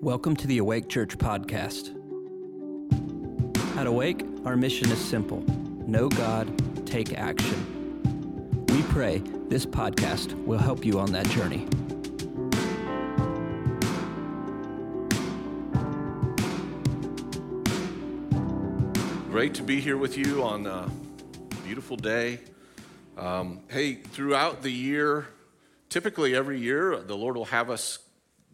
Welcome to the Awake Church podcast. At Awake, our mission is simple know God, take action. We pray this podcast will help you on that journey. Great to be here with you on a beautiful day. Um, hey, throughout the year, typically every year, the Lord will have us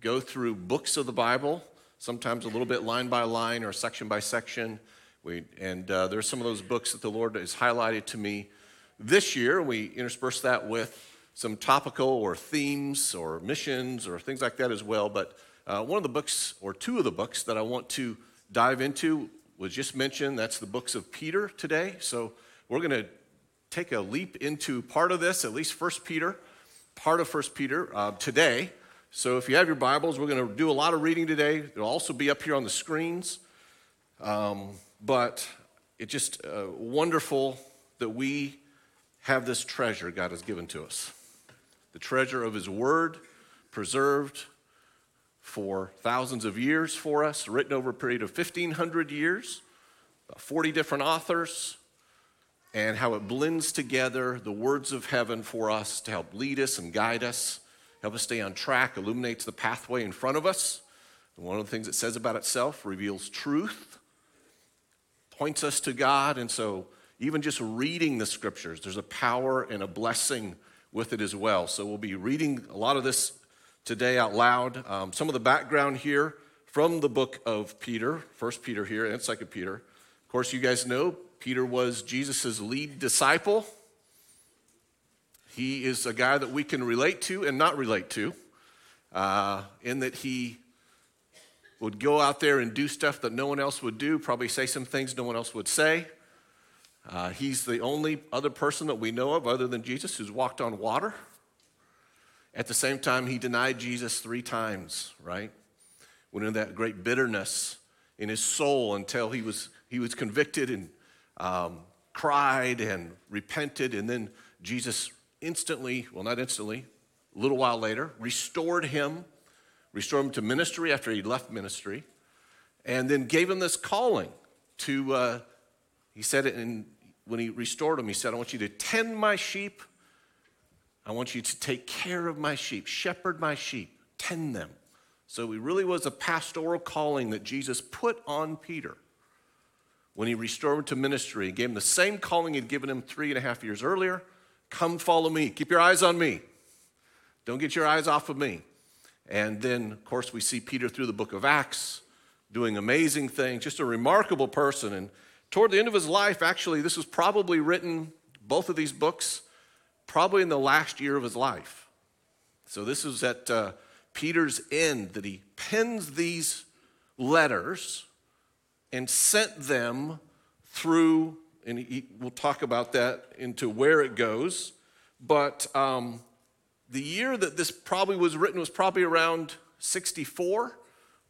go through books of the Bible, sometimes a little bit line by line or section by section. We, and uh, there's some of those books that the Lord has highlighted to me this year. We intersperse that with some topical or themes or missions or things like that as well. But uh, one of the books, or two of the books, that I want to dive into was just mentioned. That's the books of Peter today. So we're going to take a leap into part of this, at least First Peter, part of First Peter uh, today. So if you have your Bibles, we're going to do a lot of reading today. It'll also be up here on the screens. Um, but it's just uh, wonderful that we have this treasure God has given to us the treasure of His Word, preserved for thousands of years for us, written over a period of 1,500 years, about 40 different authors, and how it blends together the words of heaven for us to help lead us and guide us help us stay on track, illuminates the pathway in front of us. And one of the things it says about itself reveals truth, points us to God. And so, even just reading the scriptures, there's a power and a blessing with it as well. So, we'll be reading a lot of this today out loud. Um, some of the background here from the book of Peter, First Peter here, and Second Peter. Of course, you guys know Peter was Jesus' lead disciple. He is a guy that we can relate to and not relate to, uh, in that he would go out there and do stuff that no one else would do, probably say some things no one else would say. Uh, he's the only other person that we know of, other than Jesus, who's walked on water. At the same time, he denied Jesus three times, right? Went into that great bitterness in his soul until he was, he was convicted and um, cried and repented, and then Jesus instantly, well, not instantly, a little while later, restored him, restored him to ministry after he left ministry, and then gave him this calling to, uh, he said it in, when he restored him, he said, I want you to tend my sheep. I want you to take care of my sheep, shepherd my sheep, tend them. So it really was a pastoral calling that Jesus put on Peter when he restored him to ministry. He gave him the same calling he'd given him three and a half years earlier Come follow me. Keep your eyes on me. Don't get your eyes off of me. And then, of course, we see Peter through the book of Acts doing amazing things, just a remarkable person. And toward the end of his life, actually, this was probably written, both of these books, probably in the last year of his life. So this is at uh, Peter's end that he pens these letters and sent them through and he, we'll talk about that into where it goes. But um, the year that this probably was written was probably around 64,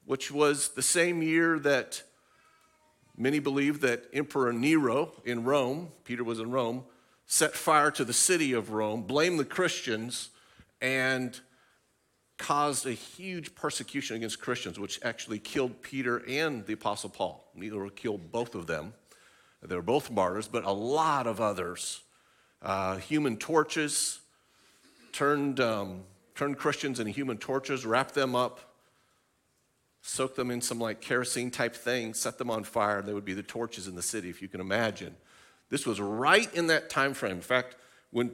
which was the same year that many believe that Emperor Nero in Rome, Peter was in Rome, set fire to the city of Rome, blamed the Christians, and caused a huge persecution against Christians, which actually killed Peter and the Apostle Paul. Nero killed both of them. They were both martyrs, but a lot of others. Uh, human torches turned, um, turned Christians into human torches, wrapped them up, soaked them in some like kerosene type thing, set them on fire, and they would be the torches in the city, if you can imagine. This was right in that time frame. In fact, when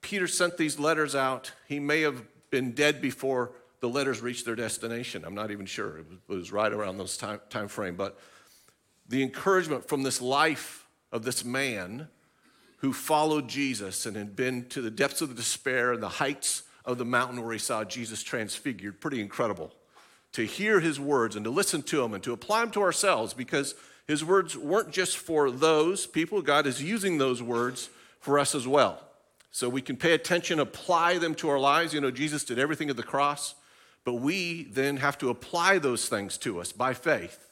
Peter sent these letters out, he may have been dead before the letters reached their destination. I'm not even sure. It was, it was right around those time, time frame. But the encouragement from this life of this man who followed Jesus and had been to the depths of the despair and the heights of the mountain where he saw Jesus transfigured. Pretty incredible to hear his words and to listen to them and to apply them to ourselves because his words weren't just for those people. God is using those words for us as well. So we can pay attention, apply them to our lives. You know, Jesus did everything at the cross, but we then have to apply those things to us by faith.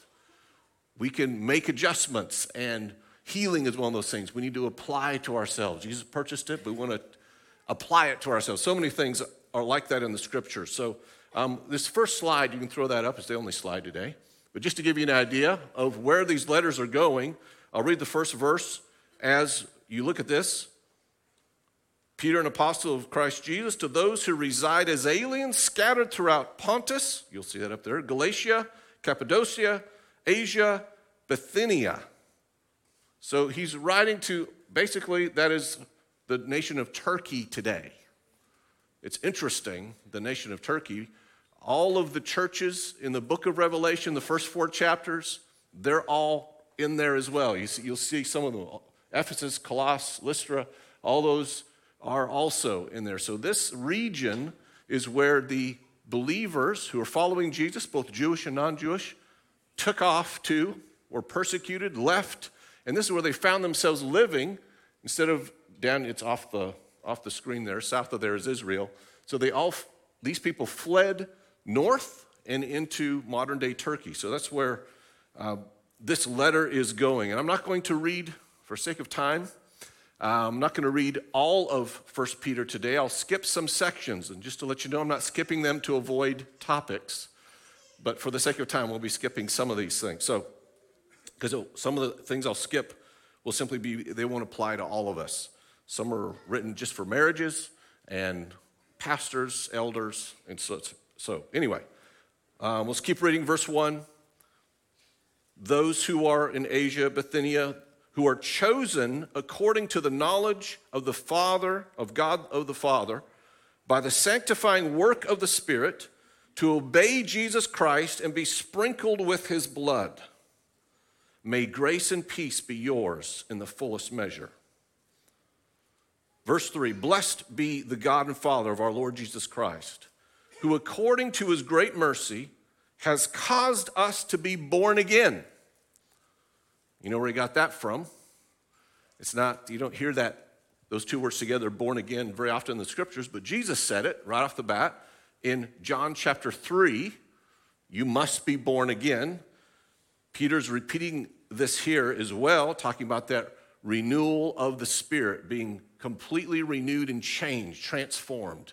We can make adjustments, and healing is one of those things we need to apply to ourselves. Jesus purchased it, but we want to apply it to ourselves. So many things are like that in the scripture. So Um, this first slide, you can throw that up, it's the only slide today. But just to give you an idea of where these letters are going, I'll read the first verse as you look at this. Peter, an apostle of Christ Jesus, to those who reside as aliens scattered throughout Pontus, you'll see that up there, Galatia, Cappadocia, Asia, Bithynia. So he's writing to basically, that is the nation of Turkey today. It's interesting, the nation of Turkey, all of the churches in the book of Revelation, the first four chapters, they're all in there as well. You see, you'll see some of them Ephesus, Colossus, Lystra, all those are also in there. So, this region is where the believers who are following Jesus, both Jewish and non Jewish, took off to, were persecuted, left, and this is where they found themselves living instead of down, it's off the, off the screen there, south of there is Israel. So they all, these people fled north and into modern day Turkey. So that's where uh, this letter is going. And I'm not going to read, for sake of time, uh, I'm not going to read all of 1 Peter today. I'll skip some sections. And just to let you know, I'm not skipping them to avoid topics. But for the sake of time, we'll be skipping some of these things. So, because some of the things I'll skip will simply be, they won't apply to all of us. Some are written just for marriages and pastors, elders, and so. So, anyway, um, let's keep reading verse 1. Those who are in Asia, Bithynia, who are chosen according to the knowledge of the Father, of God of the Father, by the sanctifying work of the Spirit, to obey Jesus Christ and be sprinkled with his blood. May grace and peace be yours in the fullest measure. Verse 3 Blessed be the God and Father of our Lord Jesus Christ, who according to his great mercy has caused us to be born again you know where he got that from? It's not, you don't hear that, those two words together, born again, very often in the scriptures, but Jesus said it right off the bat in John chapter 3 you must be born again. Peter's repeating this here as well, talking about that renewal of the Spirit, being completely renewed and changed, transformed,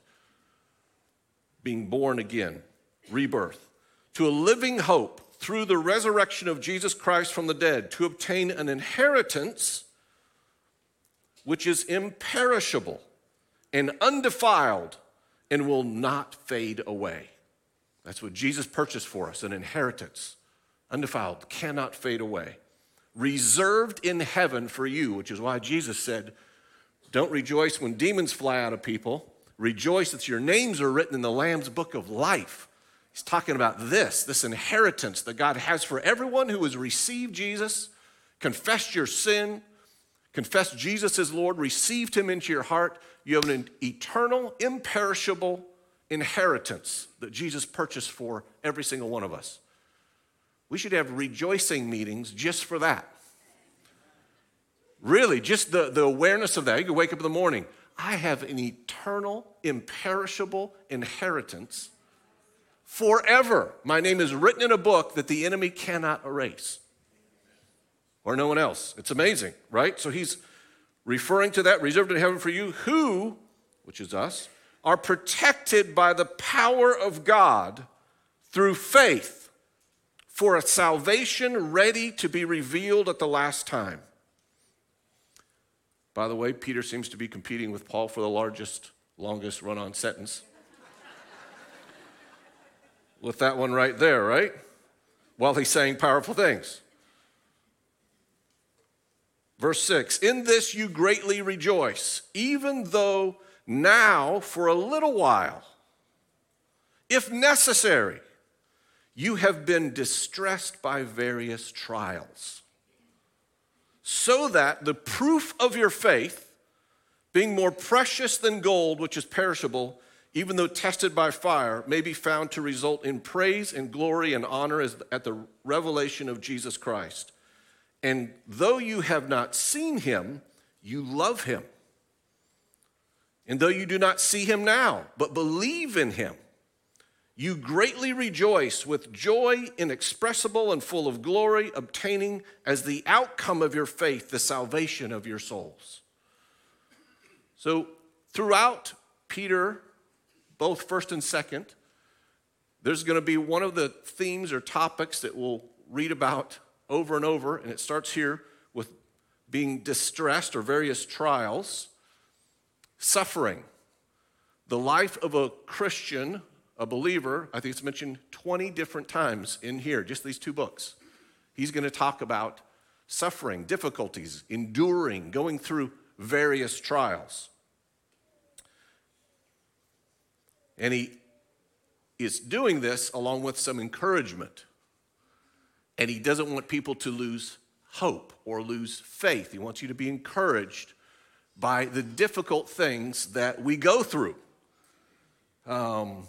being born again, rebirth, to a living hope through the resurrection of Jesus Christ from the dead to obtain an inheritance which is imperishable and undefiled and will not fade away. That's what Jesus purchased for us an inheritance, undefiled, cannot fade away, reserved in heaven for you, which is why Jesus said, Don't rejoice when demons fly out of people. Rejoice that your names are written in the Lamb's book of life. He's talking about this, this inheritance that God has for everyone who has received Jesus, confessed your sin, confessed Jesus as Lord, received him into your heart. You have an eternal, imperishable inheritance that Jesus purchased for every single one of us. We should have rejoicing meetings just for that. Really, just the, the awareness of that. You can wake up in the morning. I have an eternal, imperishable inheritance forever. My name is written in a book that the enemy cannot erase or no one else. It's amazing, right? So he's referring to that reserved in heaven for you who, which is us, are protected by the power of God through faith for a salvation ready to be revealed at the last time. By the way, Peter seems to be competing with Paul for the largest, longest run on sentence with that one right there, right? While he's saying powerful things. Verse 6 In this you greatly rejoice, even though now, for a little while, if necessary, you have been distressed by various trials, so that the proof of your faith, being more precious than gold, which is perishable, even though tested by fire, may be found to result in praise and glory and honor at the revelation of Jesus Christ. And though you have not seen him, you love him. And though you do not see him now, but believe in him, you greatly rejoice with joy inexpressible and full of glory, obtaining as the outcome of your faith the salvation of your souls. So, throughout Peter both first and second, there's going to be one of the themes or topics that we'll read about over and over, and it starts here with being distressed or various trials, suffering. The life of a Christian, a believer, I think it's mentioned 20 different times in here, just these two books. He's going to talk about suffering, difficulties, enduring, going through various trials. And he is doing this along with some encouragement. And he doesn't want people to lose hope or lose faith. He wants you to be encouraged by the difficult things that we go through. Um,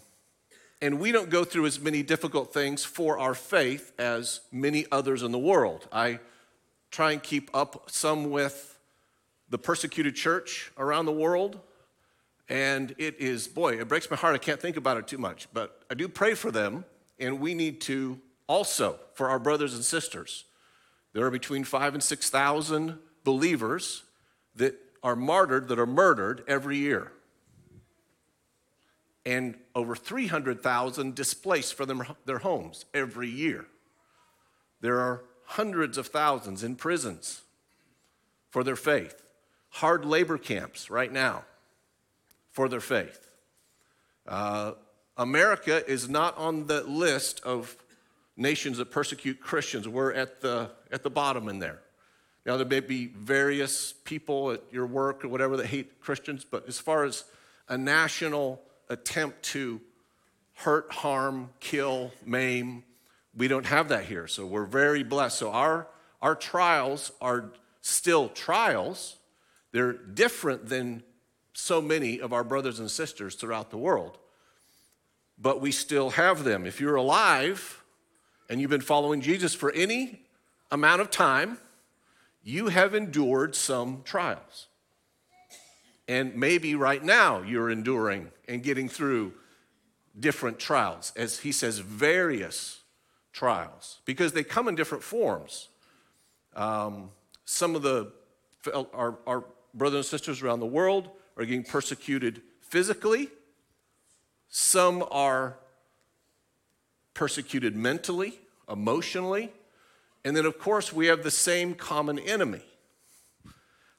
and we don't go through as many difficult things for our faith as many others in the world. I try and keep up some with the persecuted church around the world. And it is, boy, it breaks my heart. I can't think about it too much, but I do pray for them. And we need to also for our brothers and sisters. There are between five and 6,000 believers that are martyred, that are murdered every year. And over 300,000 displaced from their homes every year. There are hundreds of thousands in prisons for their faith, hard labor camps right now for their faith. Uh, America is not on the list of nations that persecute Christians. We're at the, at the bottom in there. Now, there may be various people at your work or whatever that hate Christians, but as far as a national attempt to hurt, harm, kill, maim, we don't have that here. So we're very blessed. So our, our trials are still trials, they're different than so many of our brothers and sisters throughout the world. But we still have them. If you're alive and you've been following Jesus for any amount of time, you have endured some trials. And maybe right now you're enduring and getting through different trials. As he says, various trials, because they come in different forms. Um, some of the our, our brothers and sisters around the world are getting persecuted physically, some are persecuted mentally, emotionally, and then, of course, we have the same common enemy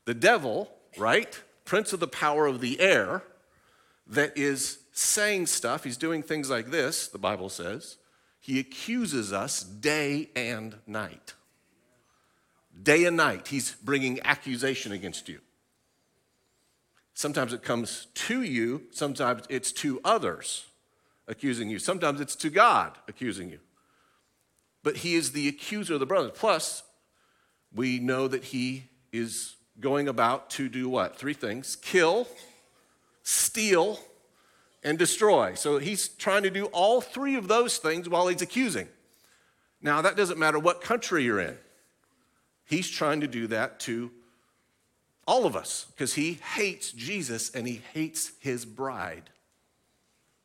the devil, right? Prince of the power of the air, that is saying stuff. He's doing things like this, the Bible says. He accuses us day and night. Day and night, he's bringing accusation against you. Sometimes it comes to you, sometimes it's to others accusing you, sometimes it's to God accusing you. But he is the accuser of the brothers. Plus, we know that he is going about to do what? Three things kill, steal, and destroy. So he's trying to do all three of those things while he's accusing. Now, that doesn't matter what country you're in, he's trying to do that to all of us, because he hates Jesus and he hates his bride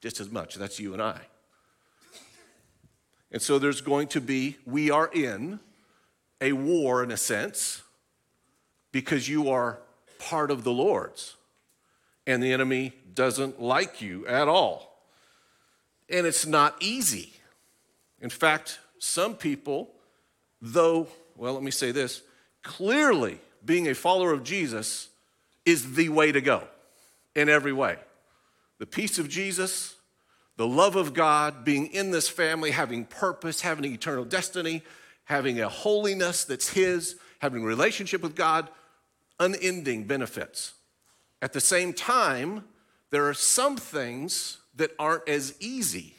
just as much. That's you and I. And so there's going to be, we are in a war in a sense, because you are part of the Lord's. And the enemy doesn't like you at all. And it's not easy. In fact, some people, though, well, let me say this clearly being a follower of Jesus is the way to go in every way. The peace of Jesus, the love of God, being in this family, having purpose, having an eternal destiny, having a holiness that's His, having a relationship with God, unending benefits. At the same time, there are some things that aren't as easy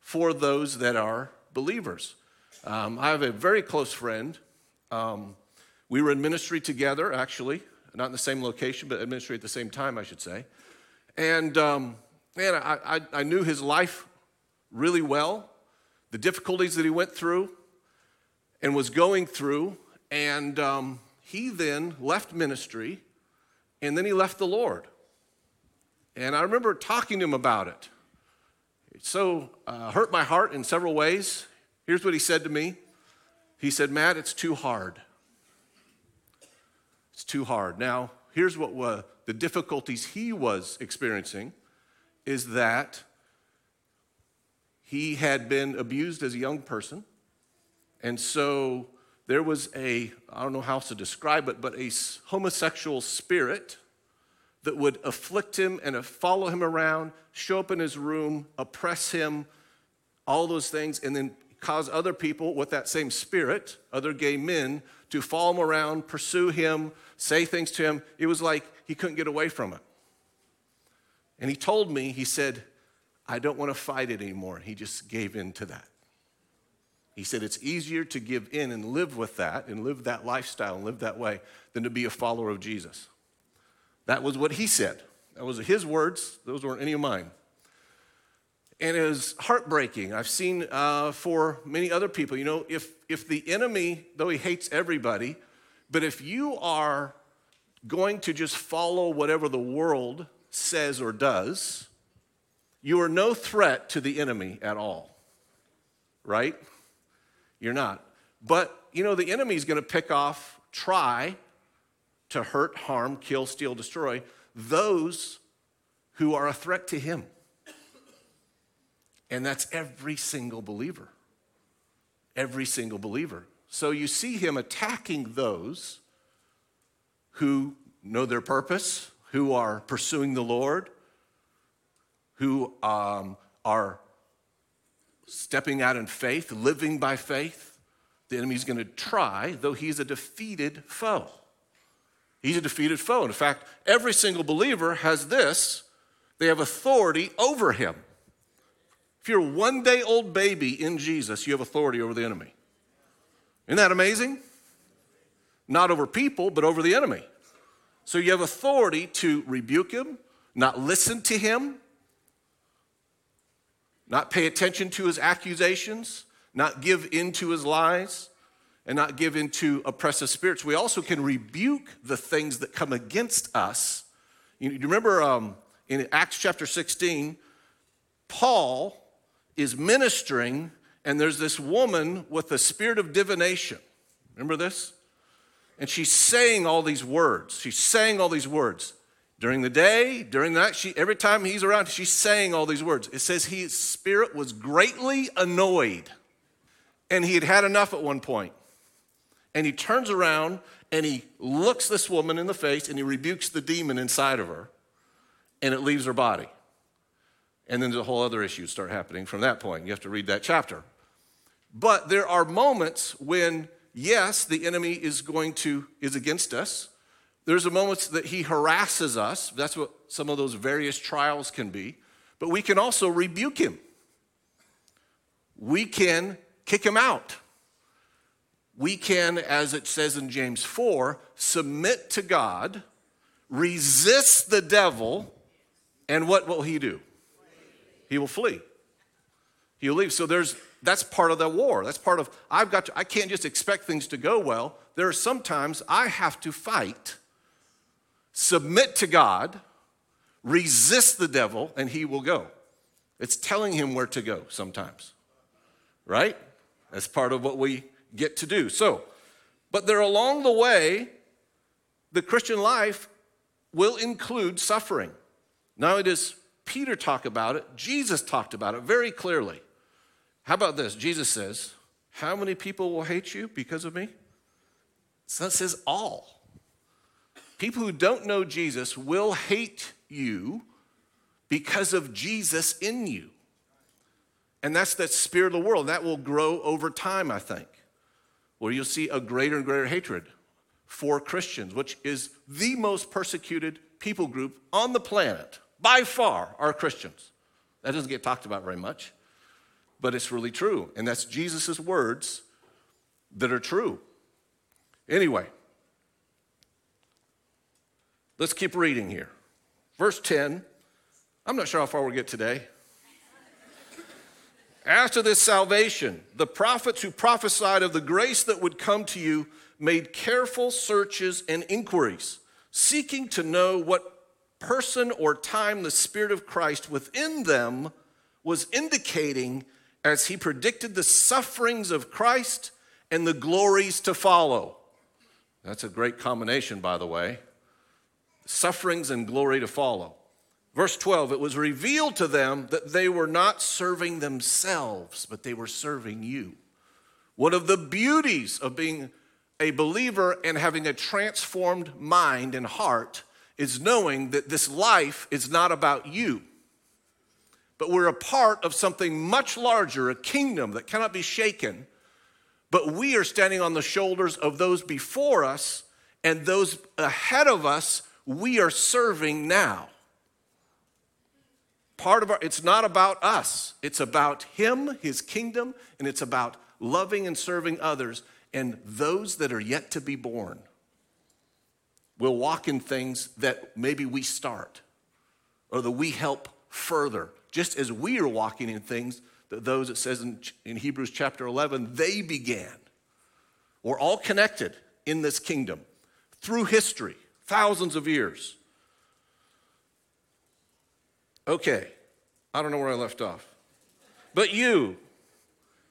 for those that are believers. Um, I have a very close friend. Um, we were in ministry together, actually, not in the same location, but in ministry at the same time, I should say. And um, man, I, I, I knew his life really well, the difficulties that he went through and was going through. And um, he then left ministry and then he left the Lord. And I remember talking to him about it. It so uh, hurt my heart in several ways. Here's what he said to me He said, Matt, it's too hard. It's too hard. Now, here's what uh, the difficulties he was experiencing is that he had been abused as a young person. And so there was a, I don't know how to describe it, but a homosexual spirit that would afflict him and follow him around, show up in his room, oppress him, all those things, and then cause other people with that same spirit, other gay men, to follow him around, pursue him, say things to him. It was like he couldn't get away from it. And he told me, he said, I don't want to fight it anymore. He just gave in to that. He said it's easier to give in and live with that and live that lifestyle and live that way than to be a follower of Jesus. That was what he said. That was his words, those weren't any of mine. And it was heartbreaking. I've seen uh, for many other people, you know, if, if the enemy, though he hates everybody, but if you are going to just follow whatever the world says or does, you are no threat to the enemy at all, right? You're not. But, you know, the enemy is going to pick off, try to hurt, harm, kill, steal, destroy those who are a threat to him. And that's every single believer. Every single believer. So you see him attacking those who know their purpose, who are pursuing the Lord, who um, are stepping out in faith, living by faith. The enemy's going to try, though he's a defeated foe. He's a defeated foe. In fact, every single believer has this they have authority over him. If you're a one day old baby in Jesus, you have authority over the enemy. Isn't that amazing? Not over people, but over the enemy. So you have authority to rebuke him, not listen to him, not pay attention to his accusations, not give in to his lies, and not give in to oppressive spirits. We also can rebuke the things that come against us. You, remember um, in Acts chapter 16, Paul is ministering, and there's this woman with a spirit of divination. Remember this? And she's saying all these words. She's saying all these words. During the day, during the night, she, every time he's around, she's saying all these words. It says his spirit was greatly annoyed. And he had had enough at one point. And he turns around and he looks this woman in the face and he rebukes the demon inside of her. And it leaves her body. And then the whole other issues start happening from that point. You have to read that chapter. But there are moments when, yes, the enemy is going to, is against us. There's a moments that he harasses us. That's what some of those various trials can be. But we can also rebuke him. We can kick him out. We can, as it says in James 4, submit to God, resist the devil, and what will he do? He will flee. He'll leave. So there's that's part of the war. That's part of I've got to, I can't just expect things to go well. There are sometimes I have to fight submit to God, resist the devil, and he will go. It's telling him where to go sometimes, right? That's part of what we get to do. So, but there along the way, the Christian life will include suffering. Not only does Peter talk about it, Jesus talked about it very clearly. How about this? Jesus says, How many people will hate you because of me? So it says all. People who don't know Jesus will hate you because of Jesus in you. And that's the spirit of the world. That will grow over time, I think, where you'll see a greater and greater hatred for Christians, which is the most persecuted people group on the planet, by far, are Christians. That doesn't get talked about very much, but it's really true. And that's Jesus' words that are true. Anyway, Let's keep reading here. Verse 10. I'm not sure how far we'll get today. After this salvation, the prophets who prophesied of the grace that would come to you made careful searches and inquiries, seeking to know what person or time the Spirit of Christ within them was indicating as he predicted the sufferings of Christ and the glories to follow. That's a great combination, by the way sufferings and glory to follow. Verse 12, it was revealed to them that they were not serving themselves, but they were serving you. One of the beauties of being a believer and having a transformed mind and heart is knowing that this life is not about you, but we're a part of something much larger, a kingdom that cannot be shaken. But we are standing on the shoulders of those before us and those ahead of us, we are serving now. Part of our, it's not about us, it's about Him, His kingdom, and it's about loving and serving others and those that are yet to be born We'll walk in things that maybe we start or that we help further, just as we are walking in things that those it says in, in Hebrews chapter 11, they began. We're all connected in this kingdom through history, thousands of years. Okay, I don't know where I left off. But you,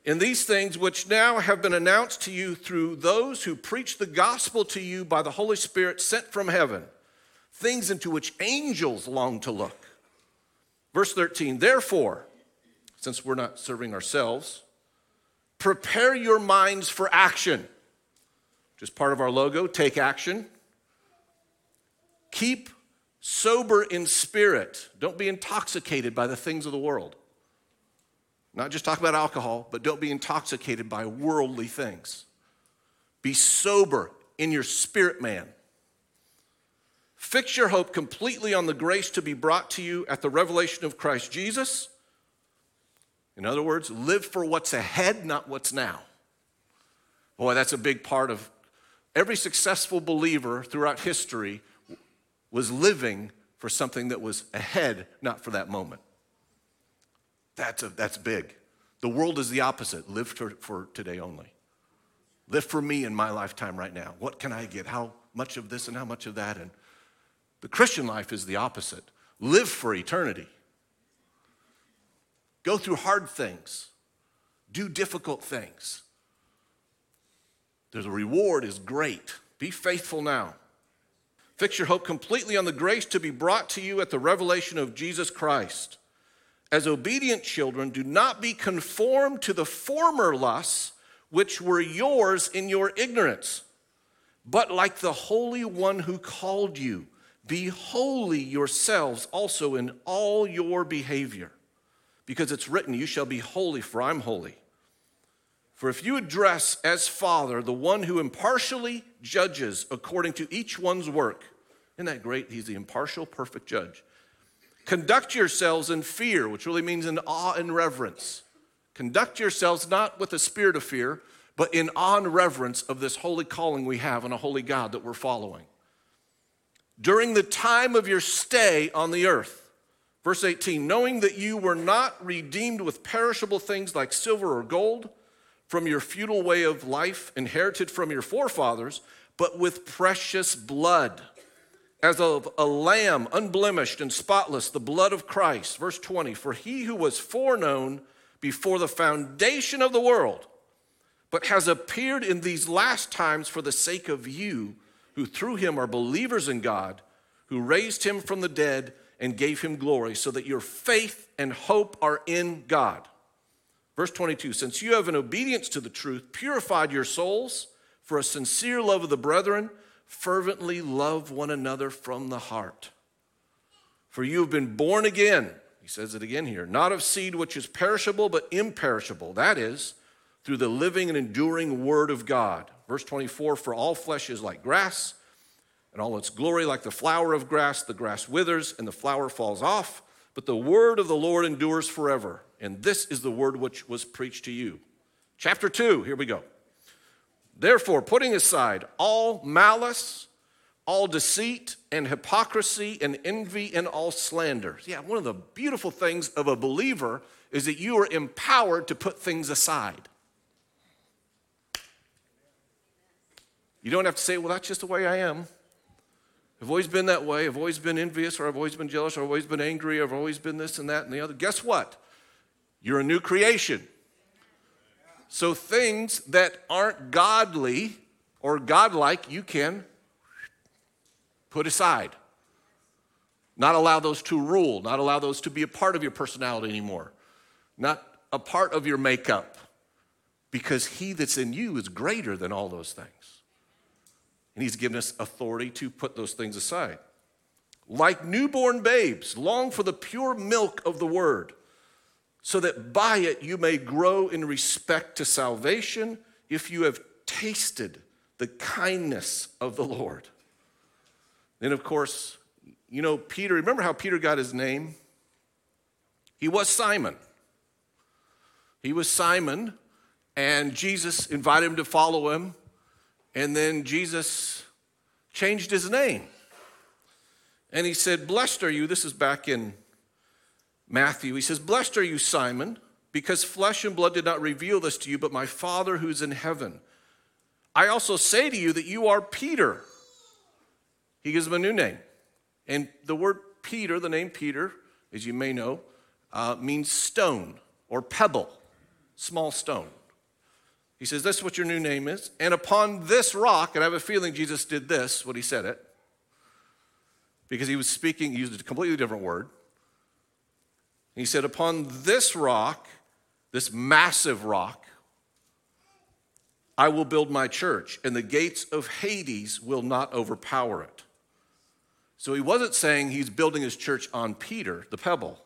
in these things which now have been announced to you through those who preach the gospel to you by the Holy Spirit sent from heaven, things into which angels long to look. Verse 13, therefore, since we're not serving ourselves, prepare your minds for action. Just part of our logo, take action. Keep sober in spirit. Don't be intoxicated by the things of the world. Not just talk about alcohol, but don't be intoxicated by worldly things. Be sober in your spirit, man. Fix your hope completely on the grace to be brought to you at the revelation of Christ Jesus. In other words, live for what's ahead, not what's now. Boy, that's a big part of every successful believer throughout history was living for something that was ahead, not for that moment. That's, a, that's big. The world is the opposite. Live for, for today only. Live for me in my lifetime right now. What can I get? How much of this and how much of that? And the Christian life is the opposite. Live for eternity. Go through hard things. Do difficult things. The reward is great. Be faithful now. Fix your hope completely on the grace to be brought to you at the revelation of Jesus Christ. As obedient children, do not be conformed to the former lusts which were yours in your ignorance, but like the Holy One who called you, be holy yourselves also in all your behavior. Because it's written, You shall be holy, for I'm holy. For if you address as Father the one who impartially judges according to each one's work, isn't that great? He's the impartial, perfect judge. Conduct yourselves in fear, which really means in awe and reverence. Conduct yourselves not with a spirit of fear, but in awe and reverence of this holy calling we have and a holy God that we're following. During the time of your stay on the earth, verse 18, knowing that you were not redeemed with perishable things like silver or gold from your futile way of life inherited from your forefathers, but with precious blood as of a lamb, unblemished and spotless, the blood of Christ. Verse 20 For he who was foreknown before the foundation of the world, but has appeared in these last times for the sake of you, who through him are believers in God, who raised him from the dead and gave him glory, so that your faith and hope are in God. Verse 22 Since you have, in obedience to the truth, purified your souls for a sincere love of the brethren, fervently love one another from the heart. For you have been born again, he says it again here, not of seed which is perishable, but imperishable. That is, through the living and enduring word of God. Verse 24 For all flesh is like grass, and all its glory like the flower of grass. The grass withers, and the flower falls off, but the word of the Lord endures forever. And this is the word which was preached to you. Chapter 2, here we go. Therefore, putting aside all malice, all deceit and hypocrisy and envy and all slander. Yeah, one of the beautiful things of a believer is that you are empowered to put things aside. You don't have to say, well, that's just the way I am. I've always been that way. I've always been envious, or I've always been jealous, or I've always been angry, or I've always been this and that and the other. Guess what? You're a new creation. So things that aren't godly or godlike, you can put aside. not allow those to rule, not allow those to be a part of your personality anymore, not a part of your makeup, because he that's in you is greater than all those things. And he's given us authority to put those things aside. Like newborn babes, long for the pure milk of the word, so that by it you may grow in respect to salvation if you have tasted the kindness of the Lord. Then, of course, you know, Peter, remember how Peter got his name? He was Simon. He was Simon, and Jesus invited him to follow him, and then Jesus changed his name. And he said, Blessed are you. This is back in Matthew. He says, Blessed are you, Simon, because flesh and blood did not reveal this to you, but my Father who's in heaven. I also say to you that you are Peter. He gives him a new name. And the word Peter, the name Peter, as you may know, uh, means stone or pebble, small stone. He says, This is what your new name is. And upon this rock, and I have a feeling Jesus did this when he said it, because he was speaking, he used a completely different word. He said, Upon this rock, this massive rock, I will build my church, and the gates of Hades will not overpower it. So he wasn't saying he's building his church on Peter, the pebble.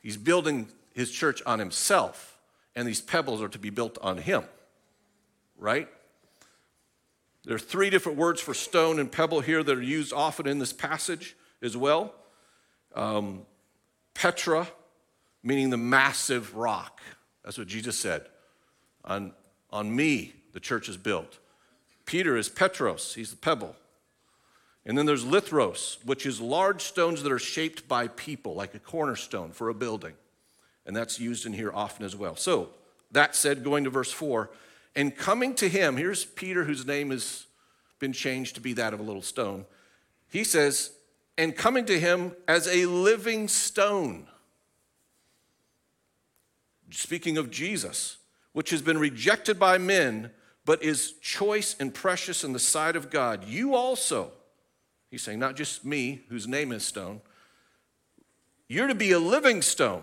He's building his church on himself, and these pebbles are to be built on him, right? There are three different words for stone and pebble here that are used often in this passage as well. Um, Petra, meaning the massive rock. That's what Jesus said. On on me, the church is built. Peter is Petros, he's the pebble. And then there's Lithros, which is large stones that are shaped by people, like a cornerstone for a building. And that's used in here often as well. So, that said, going to verse 4, and coming to him, here's Peter, whose name has been changed to be that of a little stone. He says, and coming to him as a living stone. Speaking of Jesus, which has been rejected by men, but is choice and precious in the sight of God. You also, he's saying, not just me, whose name is stone, you're to be a living stone,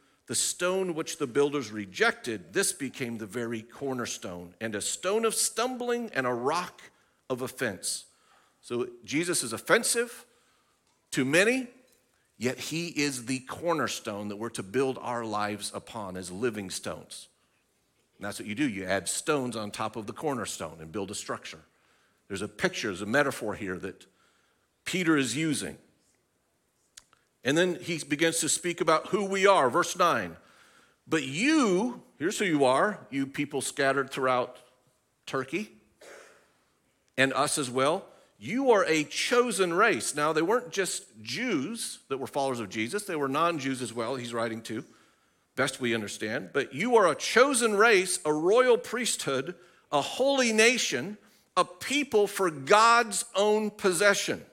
the stone which the builders rejected, this became the very cornerstone, and a stone of stumbling and a rock of offense. So Jesus is offensive to many, yet he is the cornerstone that we're to build our lives upon as living stones. And that's what you do. You add stones on top of the cornerstone and build a structure. There's a picture, there's a metaphor here that Peter is using. And then he begins to speak about who we are. Verse 9. But you, here's who you are, you people scattered throughout Turkey, and us as well. You are a chosen race. Now, they weren't just Jews that were followers of Jesus, they were non Jews as well, he's writing to, best we understand. But you are a chosen race, a royal priesthood, a holy nation a people for God's own possession.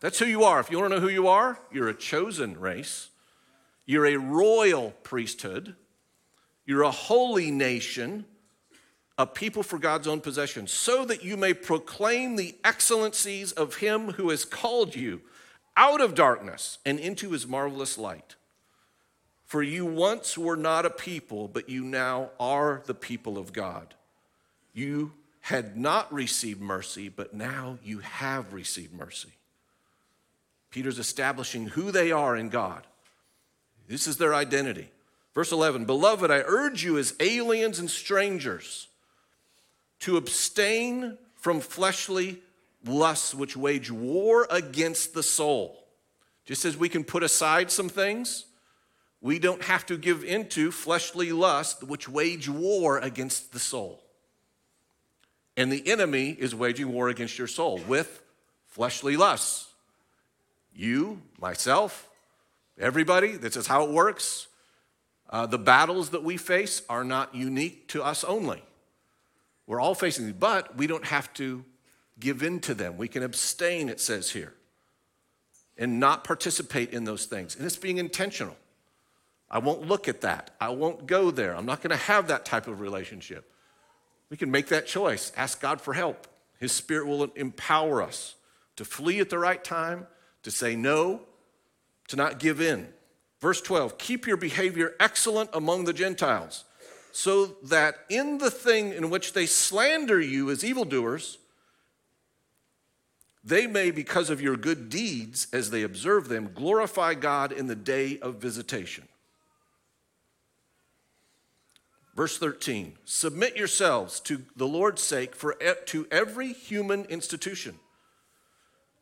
That's who you are. If you want to know who you are, you're a chosen race, you're a royal priesthood, you're a holy nation, a people for God's own possession, so that you may proclaim the excellencies of Him who has called you out of darkness and into His marvelous light. For you once were not a people, but you now are the people of God. You had not received mercy, but now you have received mercy. Peter's establishing who they are in God. This is their identity. Verse 11 Beloved, I urge you as aliens and strangers to abstain from fleshly lusts which wage war against the soul. Just as we can put aside some things, we don't have to give into fleshly lust which wage war against the soul. And the enemy is waging war against your soul with fleshly lusts. You, myself, everybody, this is how it works. Uh, the battles that we face are not unique to us only. We're all facing these, but we don't have to give in to them. We can abstain, it says here, and not participate in those things. And it's being intentional. I won't look at that. I won't go there. I'm not going to have that type of relationship. We can make that choice. Ask God for help. His Spirit will empower us to flee at the right time, to say no, to not give in. Verse 12 Keep your behavior excellent among the Gentiles, so that in the thing in which they slander you as evildoers, they may, because of your good deeds as they observe them, glorify God in the day of visitation. Verse 13 Submit yourselves to the Lord's sake for, to every human institution,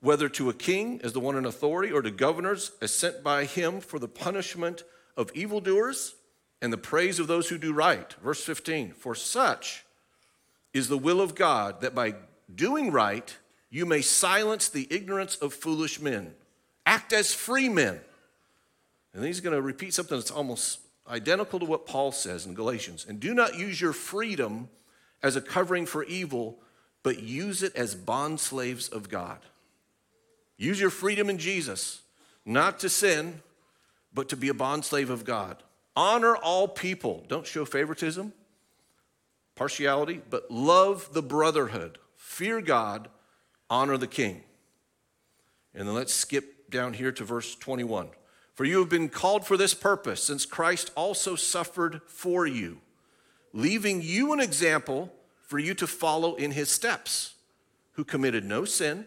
whether to a king as the one in authority or to governors as sent by him for the punishment of evildoers and the praise of those who do right. Verse 15 For such is the will of God that by doing right you may silence the ignorance of foolish men. Act as free men. And he's going to repeat something that's almost identical to what Paul says in Galatians. And do not use your freedom as a covering for evil, but use it as bond slaves of God. Use your freedom in Jesus, not to sin, but to be a bondslave of God. Honor all people. Don't show favoritism, partiality, but love the brotherhood. Fear God, honor the king. And then let's skip down here to verse 21. For you have been called for this purpose, since Christ also suffered for you, leaving you an example for you to follow in his steps, who committed no sin,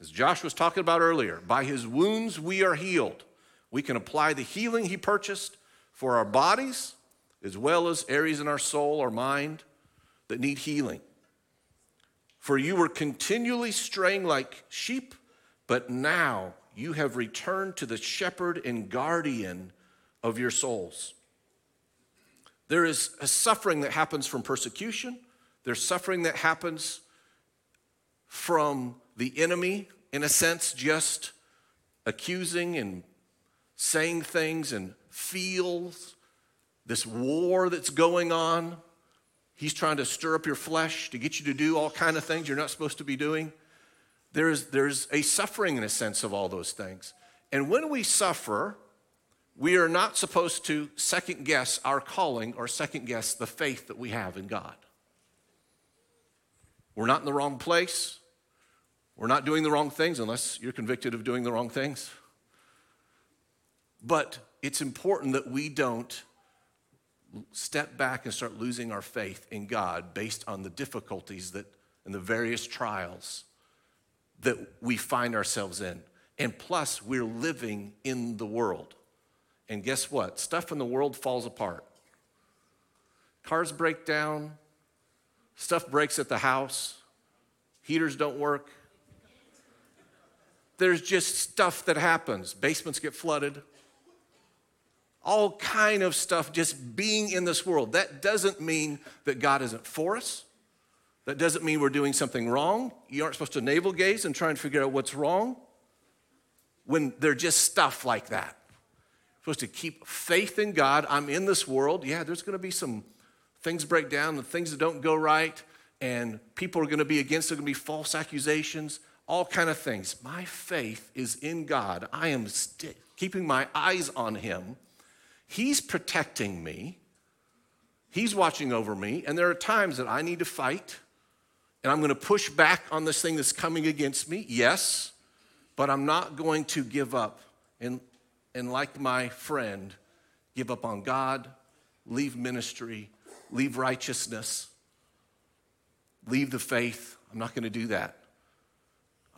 As Josh was talking about earlier, by his wounds we are healed. We can apply the healing he purchased for our bodies as well as areas in our soul or mind that need healing. For you were continually straying like sheep, but now you have returned to the shepherd and guardian of your souls. There is a suffering that happens from persecution, there's suffering that happens from the enemy, in a sense, just accusing and saying things and feels this war that's going on. He's trying to stir up your flesh to get you to do all kind of things you're not supposed to be doing. There's, there's a suffering in a sense of all those things. And when we suffer, we are not supposed to second guess our calling or second guess the faith that we have in God. We're not in the wrong place. We're not doing the wrong things unless you're convicted of doing the wrong things. But it's important that we don't step back and start losing our faith in God based on the difficulties that and the various trials that we find ourselves in. And plus, we're living in the world. And guess what? Stuff in the world falls apart. Cars break down, stuff breaks at the house, heaters don't work. There's just stuff that happens. Basements get flooded. All kind of stuff just being in this world. That doesn't mean that God isn't for us. That doesn't mean we're doing something wrong. You aren't supposed to navel gaze and try and figure out what's wrong when they're just stuff like that. You're supposed to keep faith in God. I'm in this world. Yeah, there's going to be some things break down and things that don't go right, and people are going to be against. There are going to be false accusations, all kind of things. My faith is in God. I am st- keeping my eyes on Him. He's protecting me. He's watching over me, and there are times that I need to fight and I'm going to push back on this thing that's coming against me, yes, but I'm not going to give up. And, and like my friend, give up on God, leave ministry, leave righteousness, leave the faith. I'm not going to do that.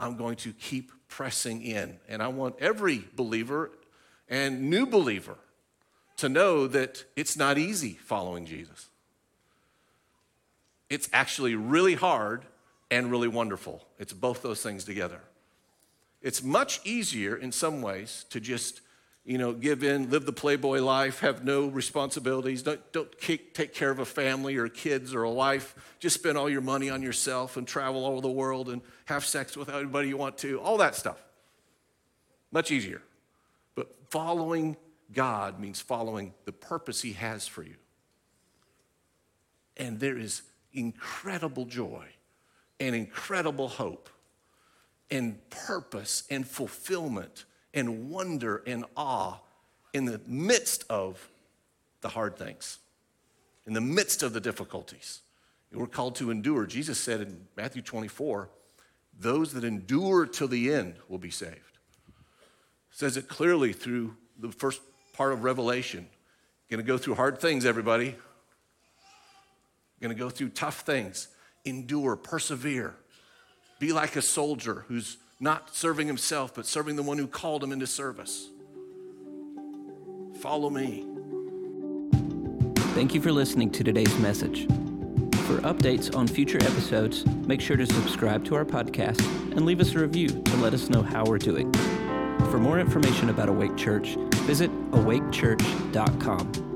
I'm going to keep pressing in. And I want every believer and new believer to know that it's not easy following Jesus. It's actually really hard and really wonderful. It's both those things together. It's much easier in some ways to just, you know, give in, live the playboy life, have no responsibilities, don't, don't take care of a family or kids or a wife, just spend all your money on yourself and travel all over the world and have sex with anybody you want to, all that stuff. Much easier. But following God means following the purpose He has for you. And there is incredible joy and incredible hope and purpose and fulfillment and wonder and awe in the midst of the hard things, in the midst of the difficulties. We're called to endure. Jesus said in Matthew 24, those that endure till the end will be saved. Says it clearly through the first part of Revelation. To go through hard things, everybody. To go through tough things. Endure, persevere. Be like a soldier who's not serving himself, but serving the one who called him into service. Follow me. Thank you for listening to today's message. For updates on future episodes, make sure to subscribe to our podcast and leave us a review to let us know how we're doing. For more information about Awake Church, visit awakechurch.com.